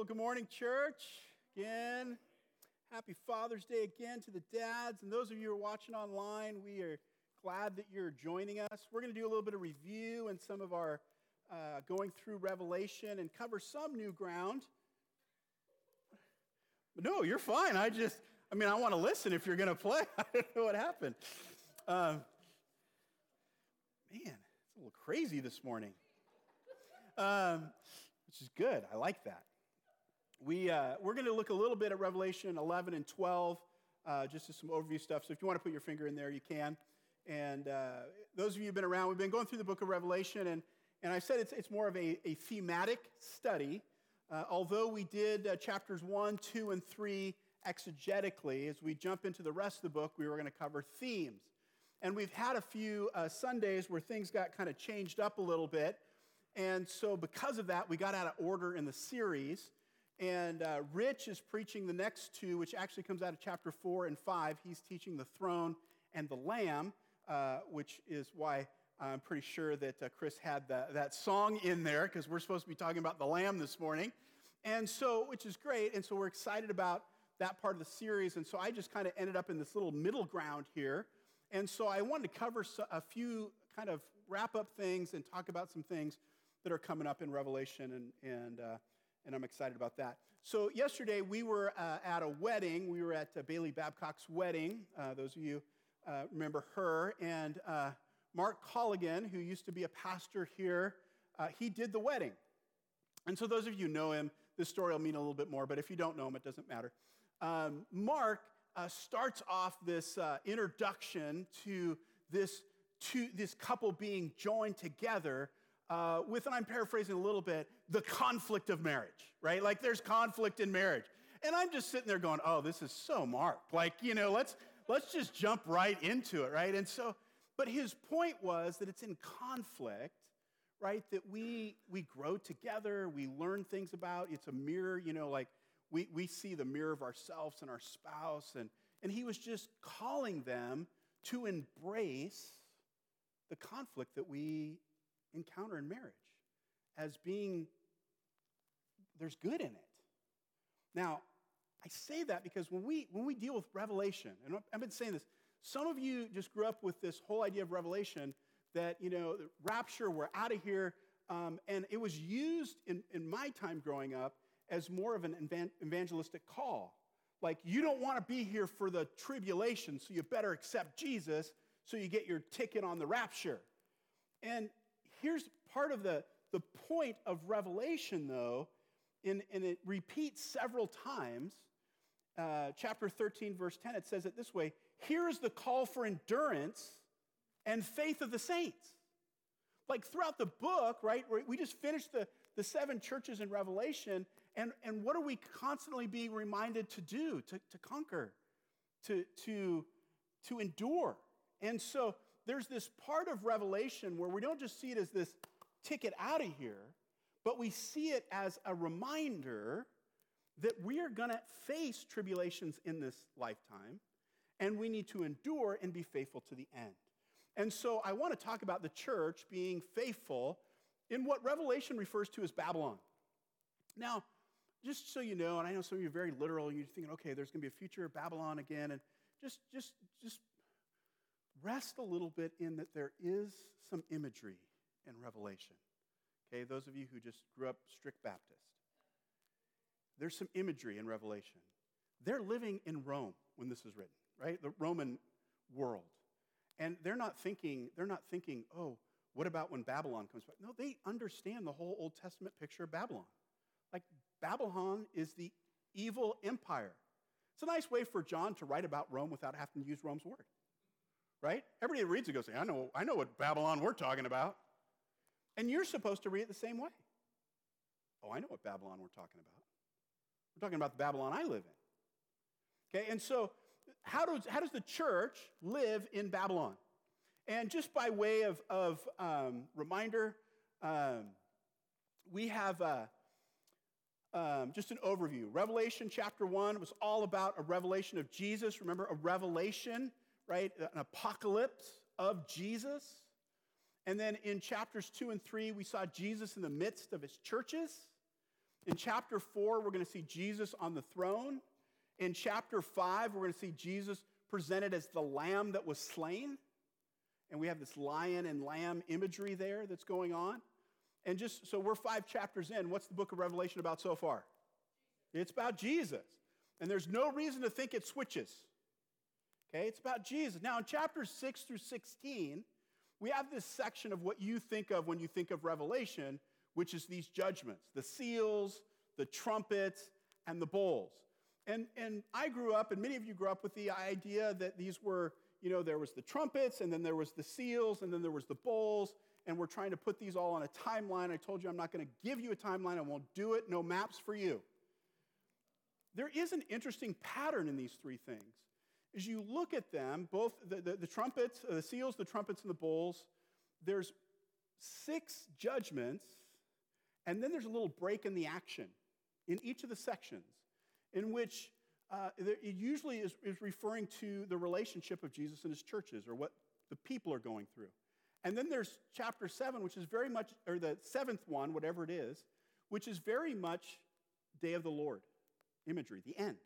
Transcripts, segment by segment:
Well, good morning, church. Again, happy Father's Day again to the dads. And those of you who are watching online, we are glad that you're joining us. We're going to do a little bit of review and some of our uh, going through Revelation and cover some new ground. No, you're fine. I just, I mean, I want to listen if you're going to play. I don't know what happened. Um, man, it's a little crazy this morning. Um, which is good. I like that. We, uh, we're going to look a little bit at Revelation 11 and 12, uh, just as some overview stuff. So if you want to put your finger in there, you can. And uh, those of you who've been around, we've been going through the book of Revelation, and, and I said it's, it's more of a, a thematic study. Uh, although we did uh, chapters 1, 2, and 3 exegetically, as we jump into the rest of the book, we were going to cover themes. And we've had a few uh, Sundays where things got kind of changed up a little bit. And so, because of that, we got out of order in the series. And uh, Rich is preaching the next two, which actually comes out of chapter four and five. He's teaching the throne and the lamb, uh, which is why I'm pretty sure that uh, Chris had the, that song in there, because we're supposed to be talking about the lamb this morning. And so, which is great. And so, we're excited about that part of the series. And so, I just kind of ended up in this little middle ground here. And so, I wanted to cover a few kind of wrap up things and talk about some things that are coming up in Revelation, and, and, uh, and I'm excited about that. So, yesterday we were uh, at a wedding. We were at uh, Bailey Babcock's wedding. Uh, those of you uh, remember her. And uh, Mark Colligan, who used to be a pastor here, he did the wedding. And so, those of you know him, this story will mean a little bit more, but if you don't know him, it doesn't matter. Um, Mark starts off this introduction to this, to this couple being joined together uh, with, and I'm paraphrasing a little bit, the conflict of marriage, right? Like there's conflict in marriage. And I'm just sitting there going, oh, this is so Mark. Like, you know, let's, let's just jump right into it, right? And so, but his point was that it's in conflict, right? That we, we grow together, we learn things about. It's a mirror, you know, like we, we see the mirror of ourselves and our spouse. And, and he was just calling them to embrace the conflict that we encounter in marriage as being, there's good in it. Now, I say that because when we, when we deal with revelation, and I've been saying this, some of you just grew up with this whole idea of revelation that, you know, the rapture, we're out of here. Um, and it was used in, in my time growing up as more of an evangelistic call. Like, you don't want to be here for the tribulation, so you better accept Jesus so you get your ticket on the rapture. And here's part of the, the point of Revelation, though, and, and it repeats several times. Uh, chapter 13, verse 10, it says it this way Here is the call for endurance and faith of the saints. Like throughout the book, right, we just finished the, the seven churches in Revelation, and, and what are we constantly being reminded to do, to, to conquer, to, to, to endure? And so there's this part of Revelation where we don't just see it as this ticket out of here, but we see it as a reminder that we are going to face tribulations in this lifetime, and we need to endure and be faithful to the end. And so I want to talk about the church being faithful in what Revelation refers to as Babylon. Now, just so you know, and I know some of you are very literal, and you're thinking, okay, there's going to be a future of Babylon again, and just, just, just rest a little bit in that there is some imagery in Revelation. Okay, those of you who just grew up strict Baptist, there's some imagery in Revelation. They're living in Rome when this is written, right? The Roman world. And they're not thinking, they're not thinking, oh, what about when Babylon comes back? No, they understand the whole Old Testament picture of Babylon. Like Babylon is the evil empire. It's a nice way for John to write about Rome without having to use Rome's word right? Everybody reads it goes, I know, I know what Babylon we're talking about. And you're supposed to read it the same way. Oh, I know what Babylon we're talking about. We're talking about the Babylon I live in. Okay, and so how does, how does the church live in Babylon? And just by way of, of um, reminder, um, we have um, just an overview. Revelation chapter 1 was all about a revelation of Jesus. Remember, a revelation right? An apocalypse of Jesus. And then in chapters two and three, we saw Jesus in the midst of his churches. In chapter 4, we're going to see Jesus on the throne. In chapter 5, we're going to see Jesus presented as the lamb that was slain. And we have this lion and lamb imagery there that's going on. And just so we're five chapters in, what's the book of Revelation about so far? It's about Jesus. And there's no reason to think it switches. Okay, it's about Jesus. Now, in chapters 6 through 16, we have this section of what you think of when you think of Revelation, which is these judgments the seals, the trumpets, and the bowls. And, and I grew up, and many of you grew up with the idea that these were, you know, there was the trumpets, and then there was the seals, and then there was the bowls, and we're trying to put these all on a timeline. I told you I'm not going to give you a timeline, I won't do it, no maps for you. There is an interesting pattern in these three things. As you look at them, both the, the, the trumpets, uh, the seals, the trumpets, and the bowls, there's six judgments, and then there's a little break in the action in each of the sections in which uh, it usually is, is referring to the relationship of Jesus and his churches or what the people are going through. And then there's chapter seven, which is very much, or the seventh one, whatever it is, which is very much day of the Lord imagery, the end.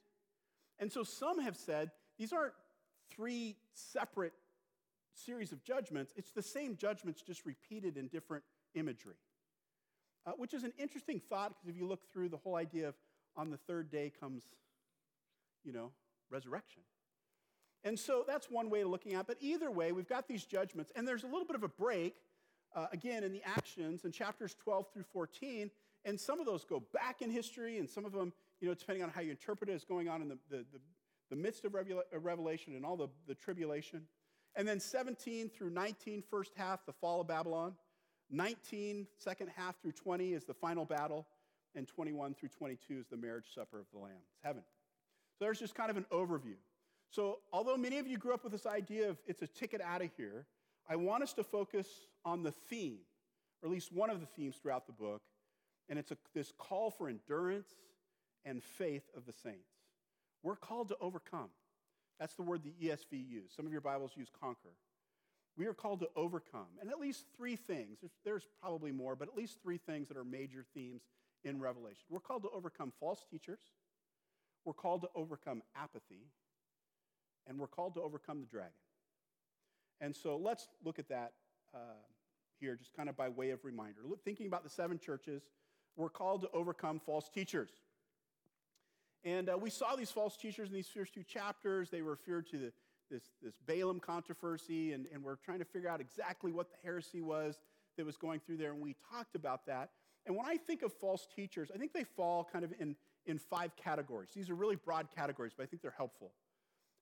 And so some have said these aren't three separate series of judgments, it's the same judgments just repeated in different imagery. Uh, which is an interesting thought because if you look through the whole idea of on the third day comes, you know, resurrection. And so that's one way of looking at it. But either way, we've got these judgments, and there's a little bit of a break, uh, again, in the actions in chapters 12 through 14. And some of those go back in history, and some of them, you know, depending on how you interpret it, is going on in the, the, the, the midst of uh, Revelation and all the, the tribulation. And then 17 through 19, first half, the fall of Babylon. 19, second half through 20 is the final battle. And 21 through 22 is the marriage supper of the Lamb. It's heaven. So there's just kind of an overview. So, although many of you grew up with this idea of it's a ticket out of here, I want us to focus on the theme, or at least one of the themes throughout the book, and it's a, this call for endurance and faith of the saints. We're called to overcome. That's the word the ESV used. Some of your Bibles use conquer. We are called to overcome. And at least three things, there's, there's, probably more, but at least three things that are major themes in Revelation. We're called to overcome false teachers, we're called to overcome apathy, and we're called to overcome the dragon. And so let's look at that uh, here, just kind of by way of reminder. Look, thinking about the seven churches, we're called to overcome false teachers. And uh, we saw these false teachers in these first two chapters. They referred to the, this, this Balaam controversy, and, and we're trying to figure out exactly what the heresy was that was going through there. And we talked about that. And when I think of false teachers, I think they fall kind of in, in five categories. These are really broad categories, but I think they're helpful.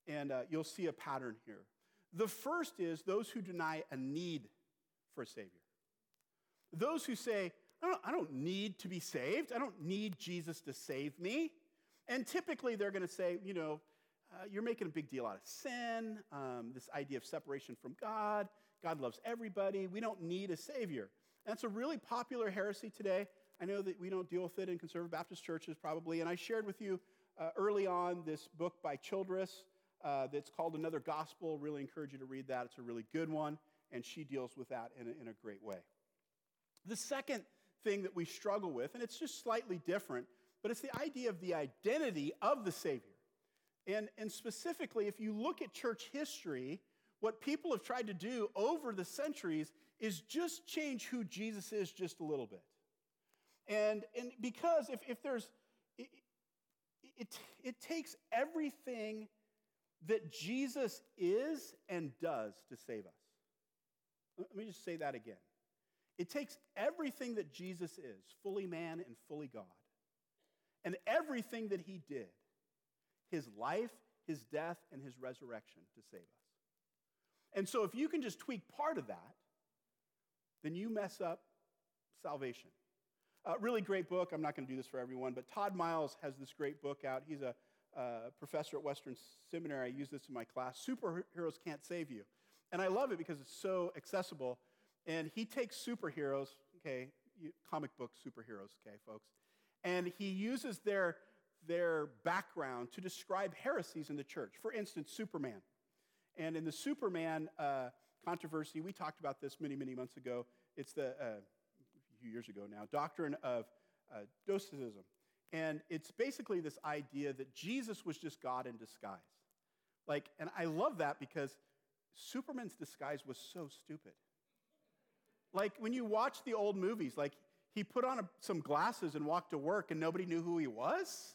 And uh, you'll see a pattern here. The first is those who deny a need for a Savior. Those who say, I don't, I don't need to be saved, I don't need Jesus to save me. And typically they're going to say, you know, uh, you're making a big deal out of sin, um, this idea of separation from God. God loves everybody. We don't need a Savior. That's a really popular heresy today. I know that we don't deal with it in conservative Baptist churches, probably. And I shared with you uh, early on this book by Childers uh, that's called Another Gospel. Really encourage you to read that. It's a really good one, and she deals with that in a, in a great way. The second thing that we struggle with, and it's just slightly different, but it's the idea of the identity of the Savior. And, and specifically, if you look at church history, what people have tried to do over the centuries is just change who Jesus is just a little bit. And, and because if, if there's, it, it, it takes everything that Jesus is and does to save us. Let me just say that again. It takes everything that Jesus is, fully man and fully God, and everything that he did, his life, his death, and his resurrection to save us. And so if you can just tweak part of that, then you mess up salvation. Uh, really great book. I'm not going to do this for everyone, but Todd Miles has this great book out. He's a uh, professor at Western Seminary. I use this in my class. Superheroes Can't Save You. And I love it because it's so accessible. And he takes superheroes, okay, comic book superheroes, okay, folks, and he uses their, their background to describe heresies in the church. For instance, Superman. And in the Superman uh, controversy, we talked about this many, many months ago. It's the, uh, a few years ago now, doctrine of uh, Docetism. And it's basically this idea that Jesus was just God in disguise. Like, and I love that because Superman's disguise was so stupid. Like, when you watch the old movies, like, he put on a, some glasses and walked to work and nobody knew who he was?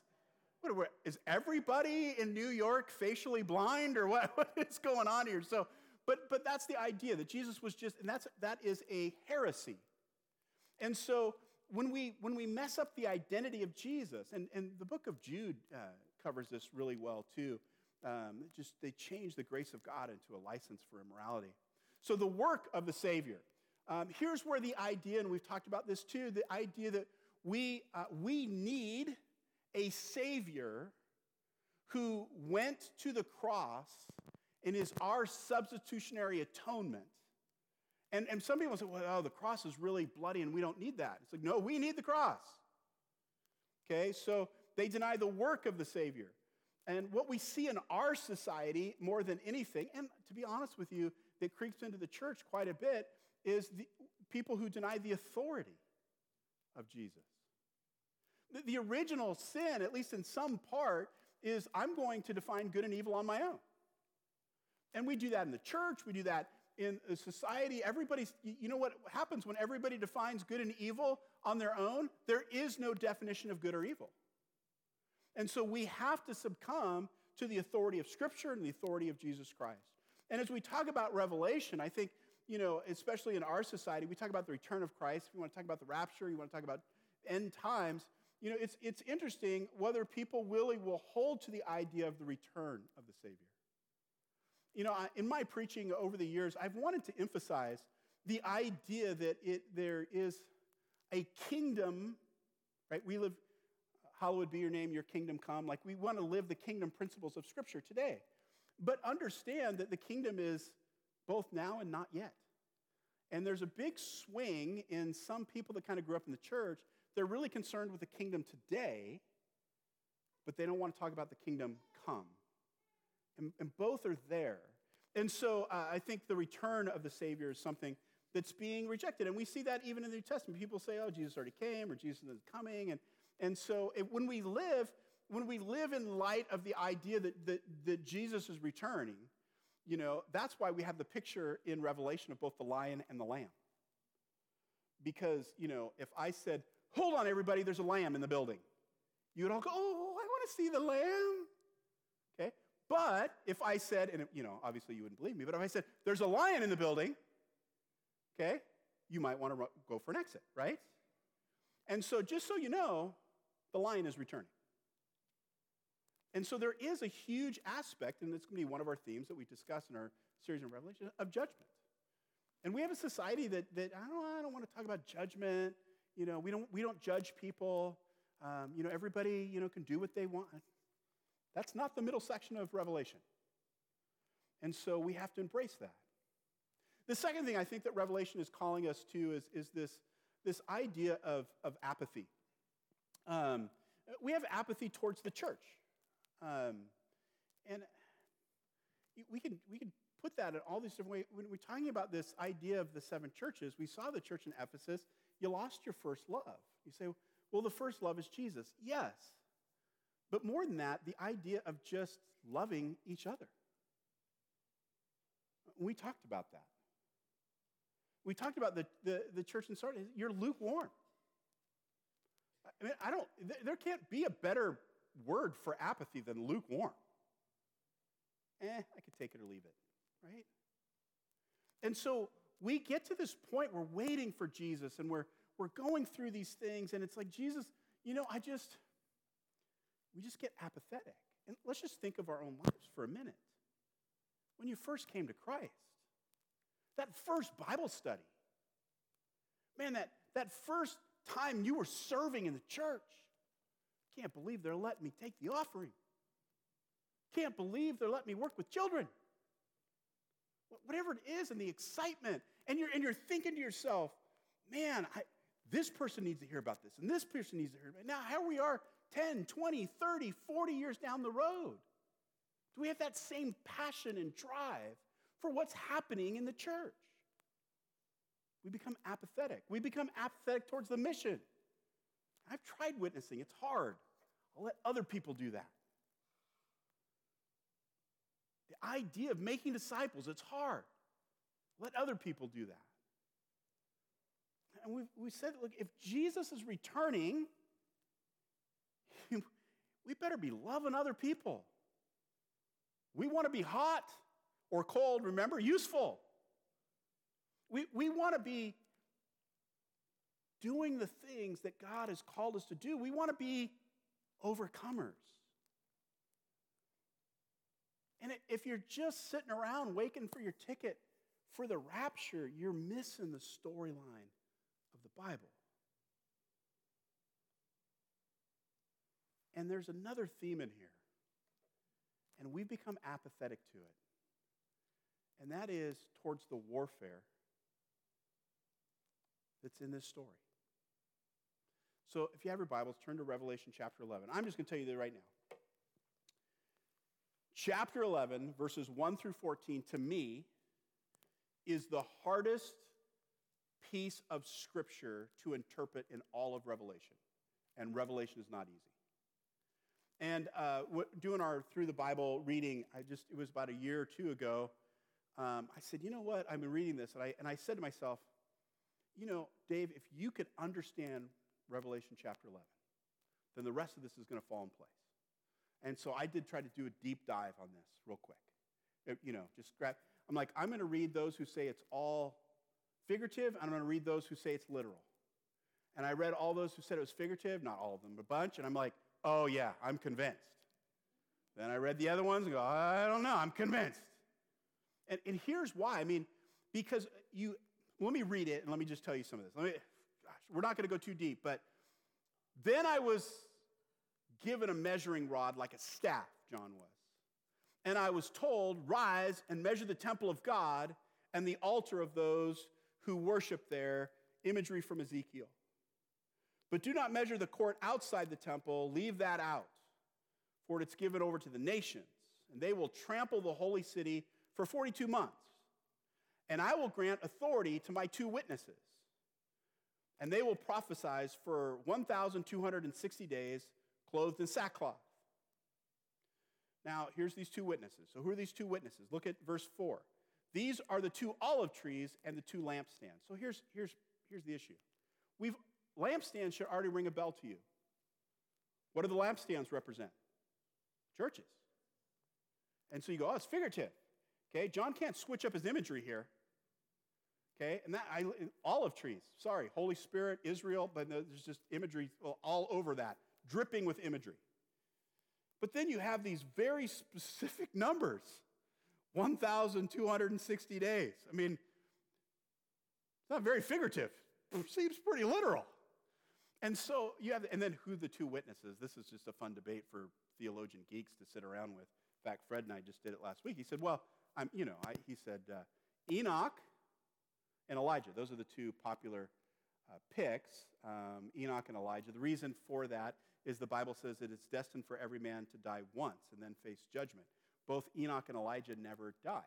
What, is everybody in New York facially blind or what, what is going on here? So, but, but that's the idea that Jesus was just, and that's, that is a heresy. And so when we, when we mess up the identity of Jesus, and, and the book of Jude uh, covers this really well too, um, just they change the grace of God into a license for immorality. So the work of the Savior. Um, here's where the idea, and we've talked about this too, the idea that we, uh, we need a Savior who went to the cross and is our substitutionary atonement. And, and some people say, well, oh, the cross is really bloody and we don't need that. It's like, no, we need the cross. Okay, so they deny the work of the Savior. And what we see in our society more than anything, and to be honest with you, that creeps into the church quite a bit, is the people who deny the authority of Jesus. The, the original sin, at least in some part, is I'm going to define good and evil on my own. And we do that in the church, we do that in society. Everybody's, you know what happens when everybody defines good and evil on their own? There is no definition of good or evil. And so we have to succumb to the authority of Scripture and the authority of Jesus Christ. And as we talk about Revelation, I think, you know, especially in our society, we talk about the return of Christ. We want to talk about the rapture. You want to talk about end times. You know, it's, it's interesting whether people really will hold to the idea of the return of the Savior. You know, in my preaching over the years, I've wanted to emphasize the idea that it, there is a kingdom, right? We live, hallowed be your name, your kingdom come. Like we want to live the kingdom principles of Scripture today. But understand that the kingdom is both now and not yet. And there's a big swing in some people that kind of grew up in the church. They're really concerned with the kingdom today, but they don't want to talk about the kingdom come. And, and both are there. And so uh, I think the return of the Savior is something that's being rejected. And we see that even in the New Testament. People say, oh, Jesus already came or Jesus is coming. And, and so it, when we live, when we live in light of the idea that, that, that Jesus is returning, you know, that's why we have the picture in Revelation of both the lion and the lamb. Because, you know, if I said, hold on, everybody, there's a lamb in the building, you would all go, oh, I want to see the lamb. Okay? But if I said, and, you know, obviously you wouldn't believe me, but if I said, there's a lion in the building, okay, you might want to go for an exit, right? And so, just so you know, the lion is returning. And so there is a huge aspect, and it's going to be one of our themes that we discuss in our series on Revelation, of judgment. And we have a society that, that I, don't, I don't want to talk about judgment. You know, we don't, we don't judge people. Um, you know, everybody, you know, can do what they want. That's not the middle section of Revelation. And so we have to embrace that. The second thing I think that Revelation is calling us to is, is this, this idea of, of apathy. Um, we have apathy towards the church. Um, and we can, we can put that in all these different ways. When we're talking about this idea of the seven churches, we saw the church in Ephesus, you lost your first love. You say, well, the first love is Jesus. Yes. But more than that, the idea of just loving each other. We talked about that. We talked about the, the, the church in Sardis. You're lukewarm. I mean, I don't, there can't be a better word for apathy than lukewarm. Eh, I could take it or leave it, right? And so we get to this point, we're waiting for Jesus and we're, we're going through these things, and it's like, Jesus, you know, I just, we just get apathetic. And let's just think of our own lives for a minute. When you first came to Christ, that first Bible study, man, that, that first time you were serving in the church, can't believe they're letting me take the offering. Can't believe they're letting me work with children. Whatever it is, and the excitement, and you're, and you're thinking to yourself, man, I, this person needs to hear about this, and this person needs to hear about it. Now, here we are 10, 20, 30, 40 years down the road. Do we have that same passion and drive for what's happening in the church? We become apathetic. We become apathetic towards the mission. I've tried witnessing, it's hard. I'll let other people do that. The idea of making disciples, it's hard. Let other people do that. And we we said, look, if Jesus is returning, we better be loving other people. We want to be hot or cold, remember, useful. We, we want to be doing the things that God has called us to do. We want to be overcomers. And if you're just sitting around waiting for your ticket for the rapture, you're missing the storyline of the Bible. And there's another theme in here, and we've become apathetic to it, and that is towards the warfare that's in this story. So if you have your Bibles, turn to Revelation chapter 11. I'm just going to tell you that right now. Chapter 11, verses 1 through 14, to me, is the hardest piece of scripture to interpret in all of Revelation. And Revelation is not easy. And uh, doing our through the Bible reading, I just it was about a year or two ago. Um, I said, you know what? I've been reading this, and I and I said to myself, you know, Dave, if you could understand Revelation chapter 11, then the rest of this is going to fall in place. And so I did try to do a deep dive on this real quick. It, you know, just grab. I'm like, I'm going to read those who say it's all figurative, and I'm going to read those who say it's literal. And I read all those who said it was figurative, not all of them, a bunch, and I'm like, oh yeah, I'm convinced. Then I read the other ones and go, I don't know, I'm convinced. And, and here's why. I mean, because you, let me read it and let me just tell you some of this. Let me, we're not going to go too deep, but then I was given a measuring rod like a staff, John was. And I was told, Rise and measure the temple of God and the altar of those who worship there, imagery from Ezekiel. But do not measure the court outside the temple, leave that out, for it's given over to the nations, and they will trample the holy city for 42 months. And I will grant authority to my two witnesses, and they will prophesy for 1,260 days, clothed in sackcloth. Now, here's these two witnesses. So, who are these two witnesses? Look at verse 4. These are the two olive trees and the two lampstands. So, here's, here's, here's the issue. We've lampstands should already ring a bell to you. What do the lampstands represent? Churches. And so you go, oh, it's figurative. Okay, John can't switch up his imagery here. Okay, and that I, olive trees. Sorry, Holy Spirit, Israel, but there's just imagery all over that, dripping with imagery. But then you have these very specific numbers 1,260 days. I mean, it's not very figurative, it seems pretty literal. And so you have, and then who the two witnesses? This is just a fun debate for theologian geeks to sit around with. In fact, Fred and I just did it last week. He said, well, I'm, you know, I, he said, uh, Enoch and Elijah. Those are the two popular uh, picks, um, Enoch and Elijah. The reason for that is the Bible says that it's destined for every man to die once and then face judgment. Both Enoch and Elijah never died,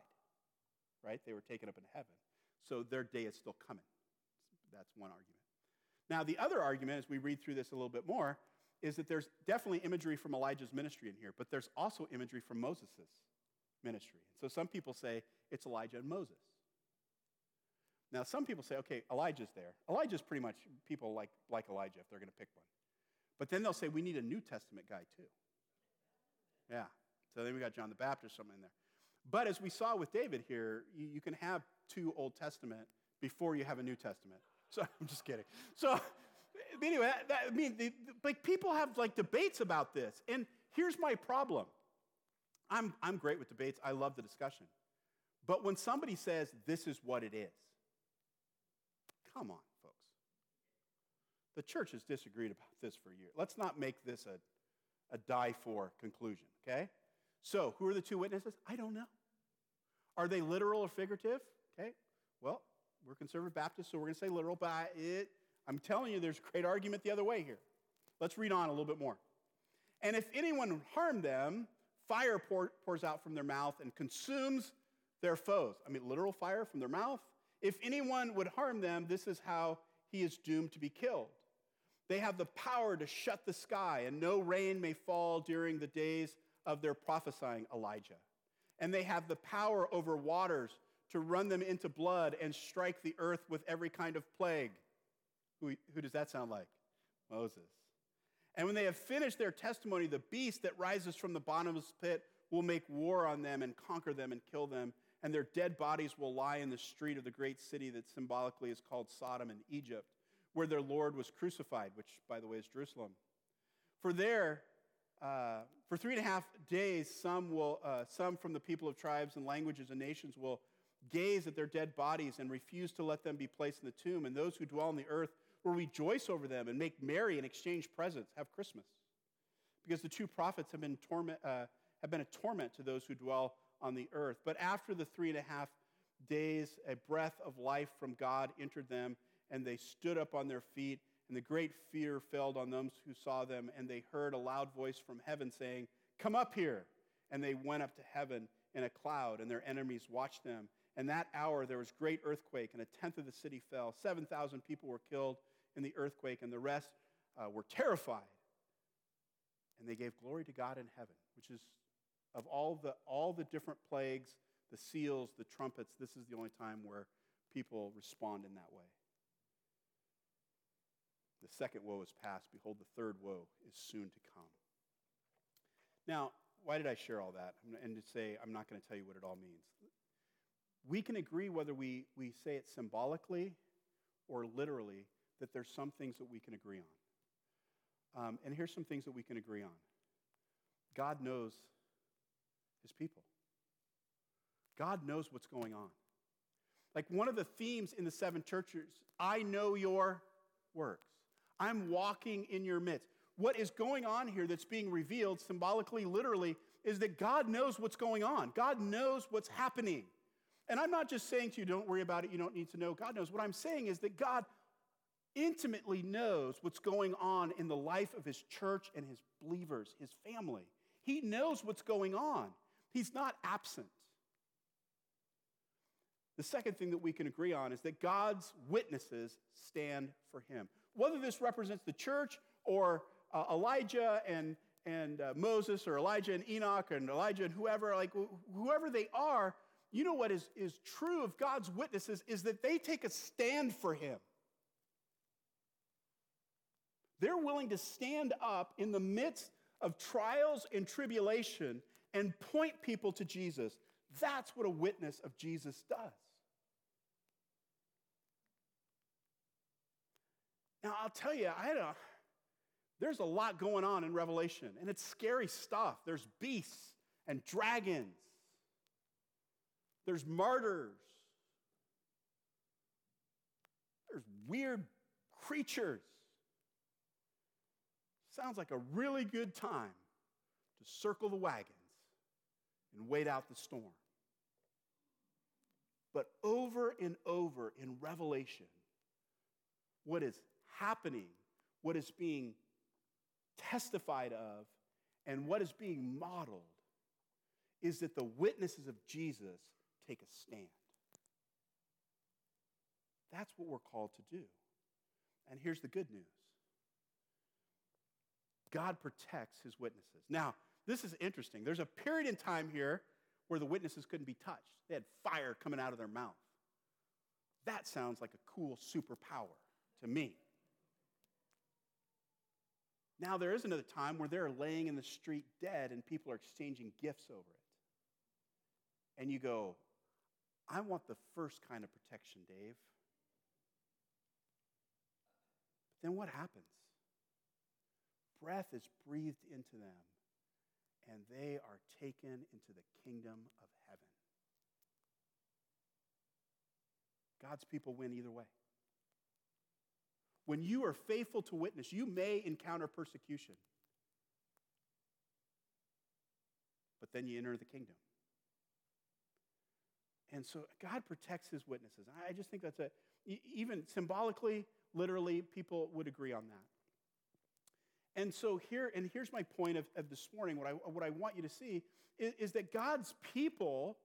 right? They were taken up in heaven. So their day is still coming. That's one argument. Now, the other argument, as we read through this a little bit more, is that there's definitely imagery from Elijah's ministry in here, but there's also imagery from Moses' ministry. And So some people say it's Elijah and Moses. Now, some people say, okay, Elijah's there. Elijah's pretty much, people like, like Elijah if they're going to pick one. But then they'll say, we need a New Testament guy too. Yeah. So then we got John the Baptist, something in there. But as we saw with David here, you, you can have two Old Testament before you have a New Testament. So I'm just kidding. So anyway, that, I mean, the, like people have like debates about this, and here's my problem. I'm I'm great with debates. I love the discussion, but when somebody says this is what it is, come on, folks. The church has disagreed about this for years. Let's not make this a, a die for conclusion, okay? So, who are the two witnesses? I don't know. Are they literal or figurative? Okay, well, we're conservative Baptists, so we're going to say literal, but it, I'm telling you, there's a great argument the other way here. Let's read on a little bit more. And if anyone harm them, fire pour, pours out from their mouth and consumes their foes. I mean, literal fire from their mouth. If anyone would harm them, this is how he is doomed to be killed. They have the power to shut the sky, and no rain may fall during the days of their prophesying, Elijah. And they have the power over waters to run them into blood and strike the earth with every kind of plague. Who, who does that sound like? Moses. And when they have finished their testimony, the beast that rises from the bottomless pit will make war on them and conquer them and kill them, and their dead bodies will lie in the street of the great city that symbolically is called Sodom and Egypt, where their Lord was crucified, which, by the way, is Jerusalem. For there, uh, for three and a half days, some, will, uh, some from the people of tribes and languages and nations will gaze at their dead bodies and refuse to let them be placed in the tomb, and those who dwell on the earth will rejoice over them and make merry and exchange presents, have Christmas. Because the two prophets have been, torment, uh, have been a torment to those who dwell on the earth. But after the three and a half days, a breath of life from God entered them, and they stood up on their feet, and the great fear fell on those who saw them, and they heard a loud voice from heaven saying, Come up here. And they went up to heaven in a cloud, and their enemies watched them. And that hour there was great earthquake, and a tenth of the city fell. 7,000 people were killed in the earthquake, and the rest uh, were terrified. And they gave glory to God in heaven, which is of all the, all the different plagues, the seals, the trumpets, this is the only time where people respond in that way. The second woe is past. Behold, the third woe is soon to come. Now, why did I share all that? And to say, I'm not going to tell you what it all means. We can agree whether we, we say it symbolically or literally that there's some things that we can agree on. Um, and here's some things that we can agree on God knows his people, God knows what's going on. Like one of the themes in the seven churches, I know your works. I'm walking in your midst. What is going on here that's being revealed symbolically, literally, is that God knows what's going on. God knows what's happening. And I'm not just saying to you, don't worry about it, you don't need to know. God knows. What I'm saying is that God intimately knows what's going on in the life of his church and his believers, his family. He knows what's going on, he's not absent. The second thing that we can agree on is that God's witnesses stand for him. Whether this represents the church or uh, Elijah and, and uh, Moses or Elijah and Enoch and Elijah and whoever, like wh- whoever they are, you know what is, is true of God's witnesses is that they take a stand for him. They're willing to stand up in the midst of trials and tribulation and point people to Jesus. That's what a witness of Jesus does. Now, I'll tell you, I had a, there's a lot going on in Revelation, and it's scary stuff. There's beasts and dragons, there's martyrs, there's weird creatures. Sounds like a really good time to circle the wagons and wait out the storm. But over and over in Revelation, what is happening, what is being testified of, and what is being modeled is that the witnesses of Jesus take a stand. That's what we're called to do. And here's the good news God protects his witnesses. Now, this is interesting. There's a period in time here where the witnesses couldn't be touched, they had fire coming out of their mouth. That sounds like a cool superpower to me. Now, there is another time where they're laying in the street dead and people are exchanging gifts over it. And you go, I want the first kind of protection, Dave. But then what happens? breath is breathed into them, and they are taken into the kingdom of heaven. God's people win either way. When you are faithful to witness, you may encounter persecution, but then you enter the kingdom. And so God protects his witnesses. I just think that's a, even symbolically, literally, people would agree on that. And so here, and here's my point of, of this morning, what I, what I want you to see is, is that God's people,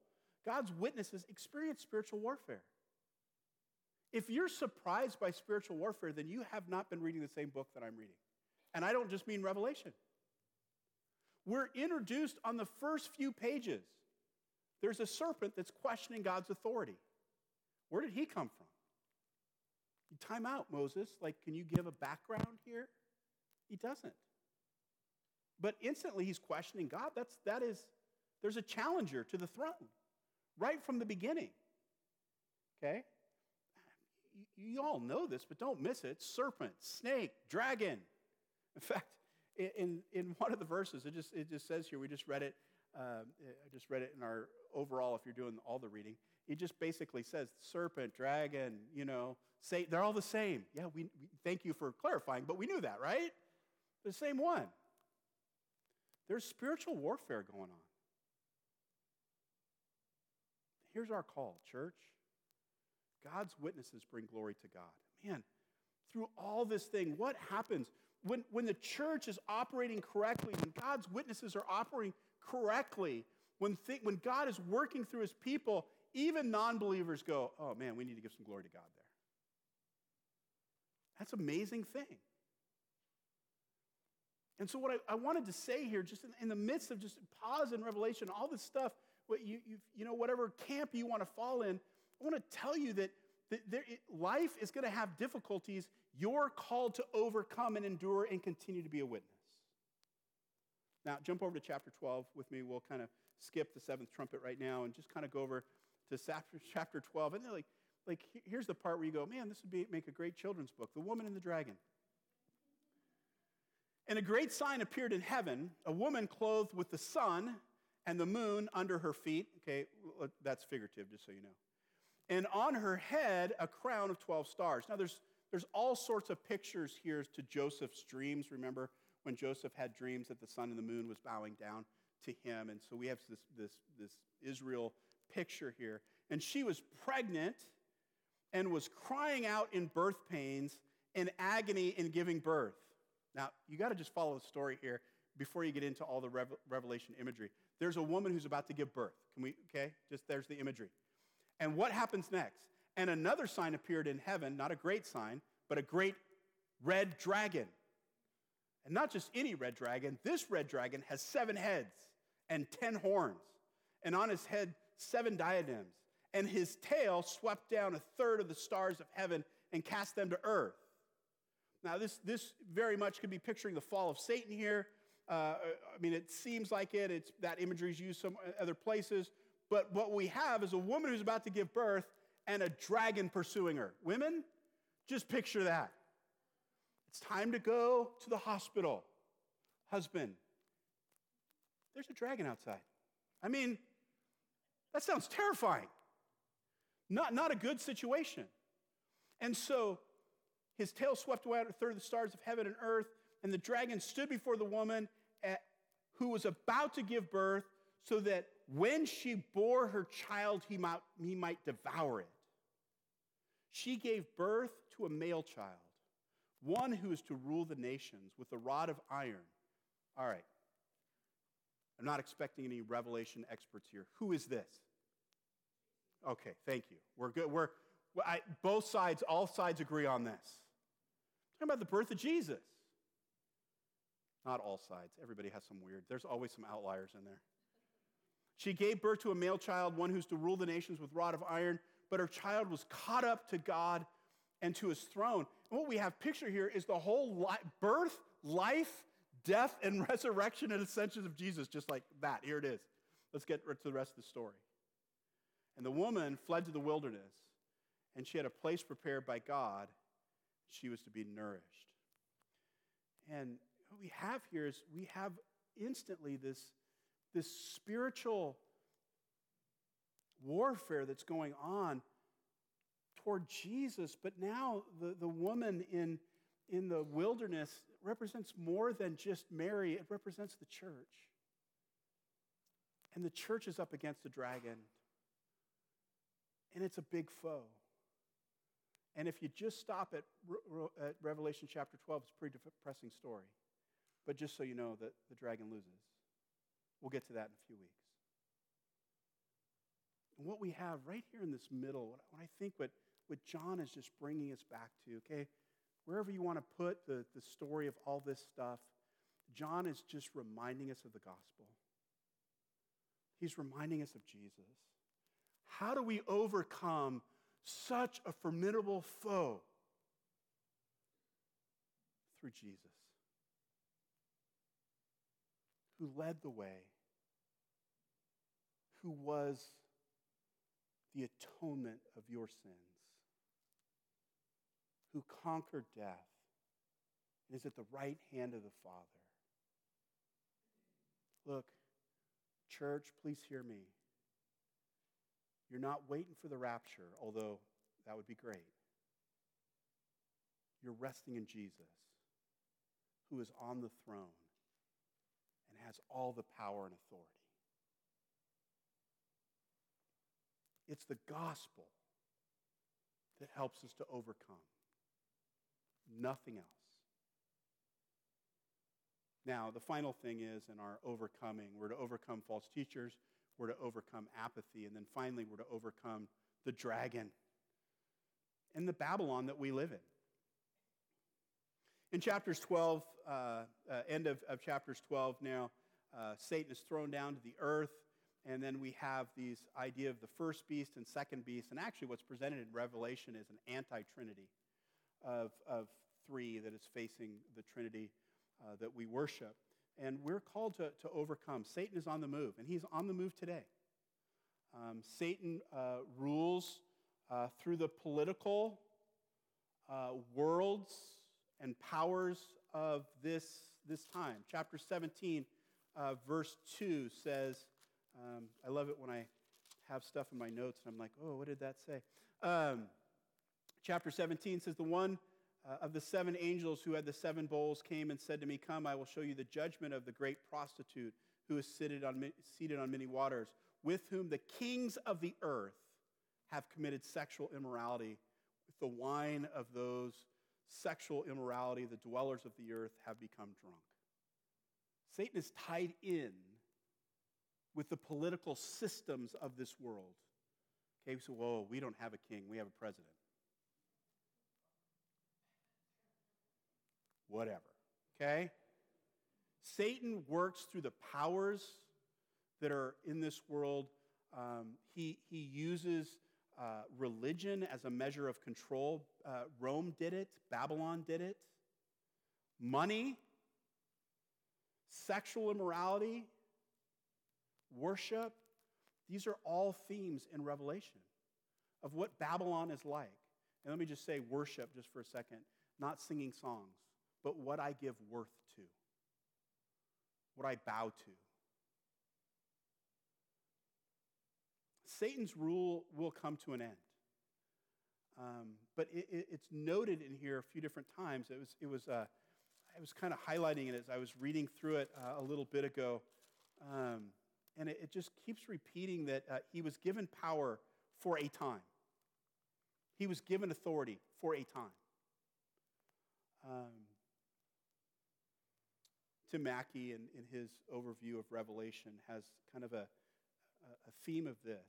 God's witnesses experience spiritual warfare. If you're surprised by spiritual warfare, then you have not been reading the same book that I'm reading. And I don't just mean Revelation. We're introduced on the first few pages. There's a serpent that's questioning God's authority. Where did he come from? Time out, Moses. Like, can you give a background here? He doesn't. But instantly he's questioning God. That's, that is, there's a challenger to the throne right from the beginning. Okay? You, you all know this, but don't miss it. Serpent, snake, dragon. In fact, in, in one of the verses, it just, it just says here, we just read it, uh, I just read it in our overall, if you're doing all the reading. It just basically says serpent, dragon, you know, say they're all the same. Yeah, we, we thank you for clarifying, but we knew that, right? The same one. There's spiritual warfare going on. Here's our call, church. God's witnesses bring glory to God. Man, through all this thing, what happens when, when the church is operating correctly, when God's witnesses are operating correctly, when, th- when God is working through his people, even non believers go, oh man, we need to give some glory to God there. That's an amazing thing. And so, what I, I wanted to say here, just in, in, the midst of just pause and revelation, all this stuff, what you, you know, whatever camp you want to fall in, I want to tell you that, that there, it, life is going to have difficulties. You're called to overcome and endure and continue to be a witness. Now, jump over to chapter 12 with me. We'll kind of skip the seventh trumpet right now and just kind of go over to chapter 12. And like, like here's the part where you go, man, this would be, make a great children's book The Woman and the Dragon. And a great sign appeared in heaven a woman clothed with the sun and the moon under her feet. Okay, that's figurative, just so you know. And on her head, a crown of 12 stars. Now, there's, there's all sorts of pictures here to Joseph's dreams. Remember when Joseph had dreams that the sun and the moon was bowing down to him? And so we have this, this, this Israel picture here. And she was pregnant and was crying out in birth pains and agony in giving birth. Now, you got to just follow the story here before you get into all the revelation imagery. There's a woman who's about to give birth. Can we, okay? Just there's the imagery. And what happens next? And another sign appeared in heaven, not a great sign, but a great red dragon. And not just any red dragon, this red dragon has seven heads and ten horns, and on his head, seven diadems. And his tail swept down a third of the stars of heaven and cast them to earth. Now, this, this very much could be picturing the fall of Satan here. Uh, I mean, it seems like it. It's, that imagery is used some other places. But what we have is a woman who's about to give birth and a dragon pursuing her. Women, just picture that. It's time to go to the hospital. Husband, there's a dragon outside. I mean, that sounds terrifying. Not, not a good situation. And so his tail swept away out a third of the stars of heaven and earth, and the dragon stood before the woman at, who was about to give birth, so that when she bore her child, he might, he might devour it. She gave birth to a male child, one who is to rule the nations with a rod of iron. All right. I'm not expecting any revelation experts here. Who is this? Okay, thank you. We're good. We're, I, both sides, all sides agree on this. Talking about the birth of Jesus. Not all sides. Everybody has some weird. There's always some outliers in there. She gave birth to a male child, one who's to rule the nations with rod of iron, but her child was caught up to God and to his throne. And what we have picture here is the whole li- birth, life, death, and resurrection and ascension of Jesus, just like that. Here it is. Let's get to the rest of the story. And the woman fled to the wilderness, and she had a place prepared by God. She was to be nourished. And what we have here is we have instantly this, this spiritual warfare that's going on toward Jesus, but now the, the woman in, in the wilderness represents more than just Mary, it represents the church. And the church is up against the dragon and it's a big foe. And if you just stop at, at Revelation chapter 12, it's a pretty depressing story. But just so you know that the dragon loses. We'll get to that in a few weeks. And what we have right here in this middle, what I think what what John is just bringing us back to, okay? Wherever you want to put the, the story of all this stuff, John is just reminding us of the gospel. He's reminding us of Jesus. How do we overcome such a formidable foe? Through Jesus, who led the way, who was the atonement of your sins, who conquered death, and is at the right hand of the Father. Look, church, please hear me. You're not waiting for the rapture, although that would be great. You're resting in Jesus, who is on the throne and has all the power and authority. It's the gospel that helps us to overcome, nothing else. Now, the final thing is in our overcoming, we're to overcome false teachers, we're to overcome apathy, and then finally, we're to overcome the dragon and the Babylon that we live in. In chapters 12, uh, uh, end of, of chapters 12 now, uh, Satan is thrown down to the earth. And then we have these idea of the first beast and second beast. And actually, what's presented in Revelation is an anti Trinity of, of three that is facing the Trinity uh, that we worship. And we're called to, to overcome. Satan is on the move, and he's on the move today. Um, Satan uh, rules uh, through the political uh, worlds and powers of this, this time. Chapter 17, uh, verse 2 says, um, I love it when I have stuff in my notes and I'm like, oh, what did that say? Um, chapter 17 says, The one uh, of the seven angels who had the seven bowls came and said to me, Come, I will show you the judgment of the great prostitute who is seated on, seated on many waters, with whom the kings of the earth have committed sexual immorality. With the wine of those sexual immorality, the dwellers of the earth have become drunk. Satan is tied in with the political systems of this world. Okay, so, whoa, we don't have a king, we have a president. Whatever, okay? Satan works through the powers that are in this world. Um, he, he uses uh, religion as a measure of control. Uh, Rome did it, Babylon did it. Money, sexual immorality, worship. These are all themes in Revelation of what Babylon is like. And let me just say worship just for a second, not singing songs, but what I give worth to, what I bow to. Satan's rule will come to an end. Um, but it, it, it's noted in here a few different times. It was, it was, uh, I was kind of highlighting it as I was reading through it uh, a little bit ago. Um, and it, it just keeps repeating that uh, he was given power for a time. He was given authority for a time. Um, Tim Mackie, in, in his overview of Revelation, has kind of a, a theme of this.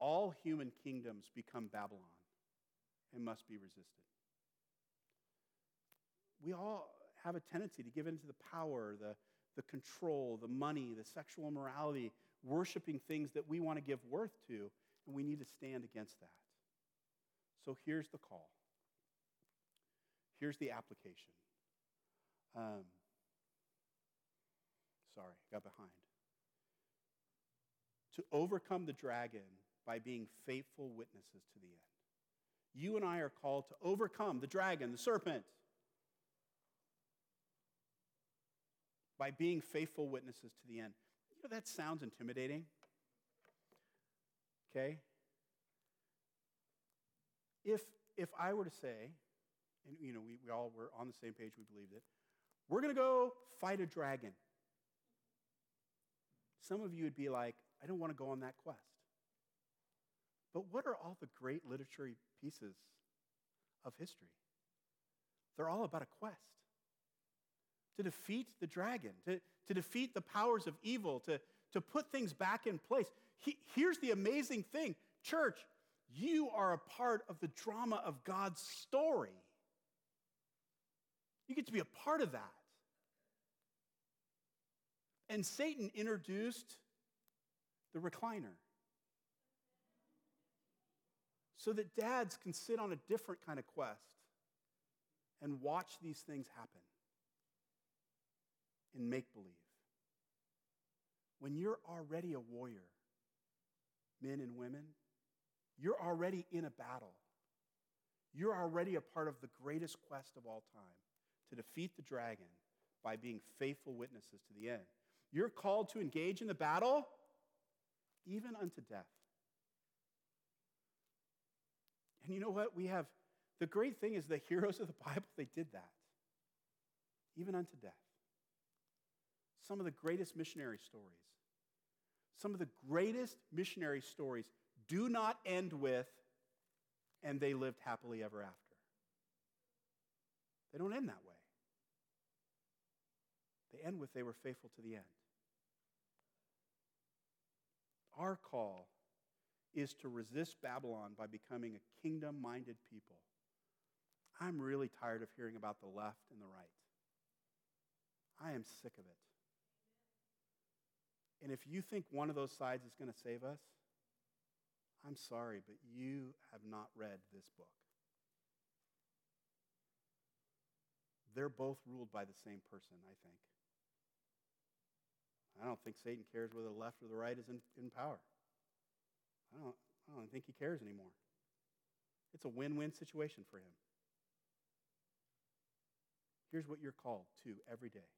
All human kingdoms become Babylon and must be resisted. We all have a tendency to give into the power, the, the control, the money, the sexual immorality, worshiping things that we want to give worth to, and we need to stand against that. So here's the call. Here's the application. Um, sorry, got behind. To overcome the dragon by being faithful witnesses to the end. You and I are called to overcome the dragon, the serpent, by being faithful witnesses to the end. You know, that sounds intimidating. Okay? If, if I were to say, and you know, we, we all were on the same page, we believed it, we're going to go fight a dragon. Some of you would be like, I don't want to go on that quest. But what are all the great literary pieces of history? They're all about a quest to defeat the dragon, to, to defeat the powers of evil, to, to put things back in place. He, here's the amazing thing church, You are a part of the drama of God's story. You get to be a part of that. And Satan introduced the recliner so that dads can sit on a different kind of quest and watch these things happen in make believe. When you're already a warrior, men and women, you're already in a battle. You're already a part of the greatest quest of all time to defeat the dragon by being faithful witnesses to the end. You're called to engage in the battle even unto death. And you know what? We have the great thing is the heroes of the Bible, they did that, even unto death. Some of the greatest missionary stories, some of the greatest missionary stories do not end with, and they lived happily ever after. They don't end that way. They end with, they were faithful to the end. Our call is to resist Babylon by becoming a kingdom minded people. I'm really tired of hearing about the left and the right. I am sick of it. And if you think one of those sides is going to save us, I'm sorry, but you have not read this book. They're both ruled by the same person, I think. I don't think Satan cares whether the left or the right is in, in power. I don't, I don't think he cares anymore. It's a win win situation for him. Here's what you're called to every day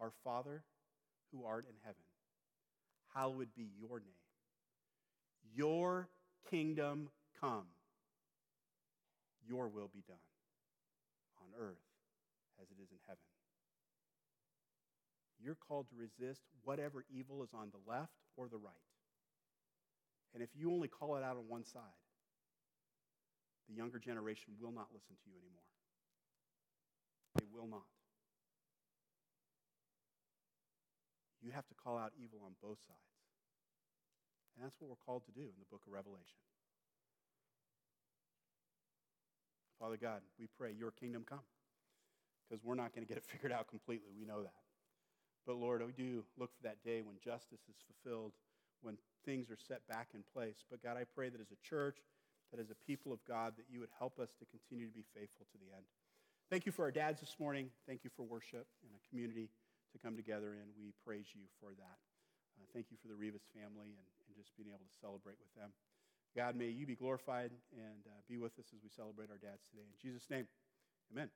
Our Father who art in heaven, hallowed be your name. Your kingdom come. Your will be done on earth as it is in heaven. You're called to resist whatever evil is on the left or the right. And if you only call it out on one side, the younger generation will not listen to you anymore. They will not. You have to call out evil on both sides. And that's what we're called to do in the book of Revelation. Father God, we pray your kingdom come because we're not going to get it figured out completely. We know that. But Lord, we do look for that day when justice is fulfilled, when things are set back in place. But God, I pray that as a church, that as a people of God, that you would help us to continue to be faithful to the end. Thank you for our dads this morning. Thank you for worship and a community to come together in. We praise you for that. Uh, thank you for the Rivas family and, and just being able to celebrate with them. God, may you be glorified and uh, be with us as we celebrate our dads today. In Jesus' name, amen.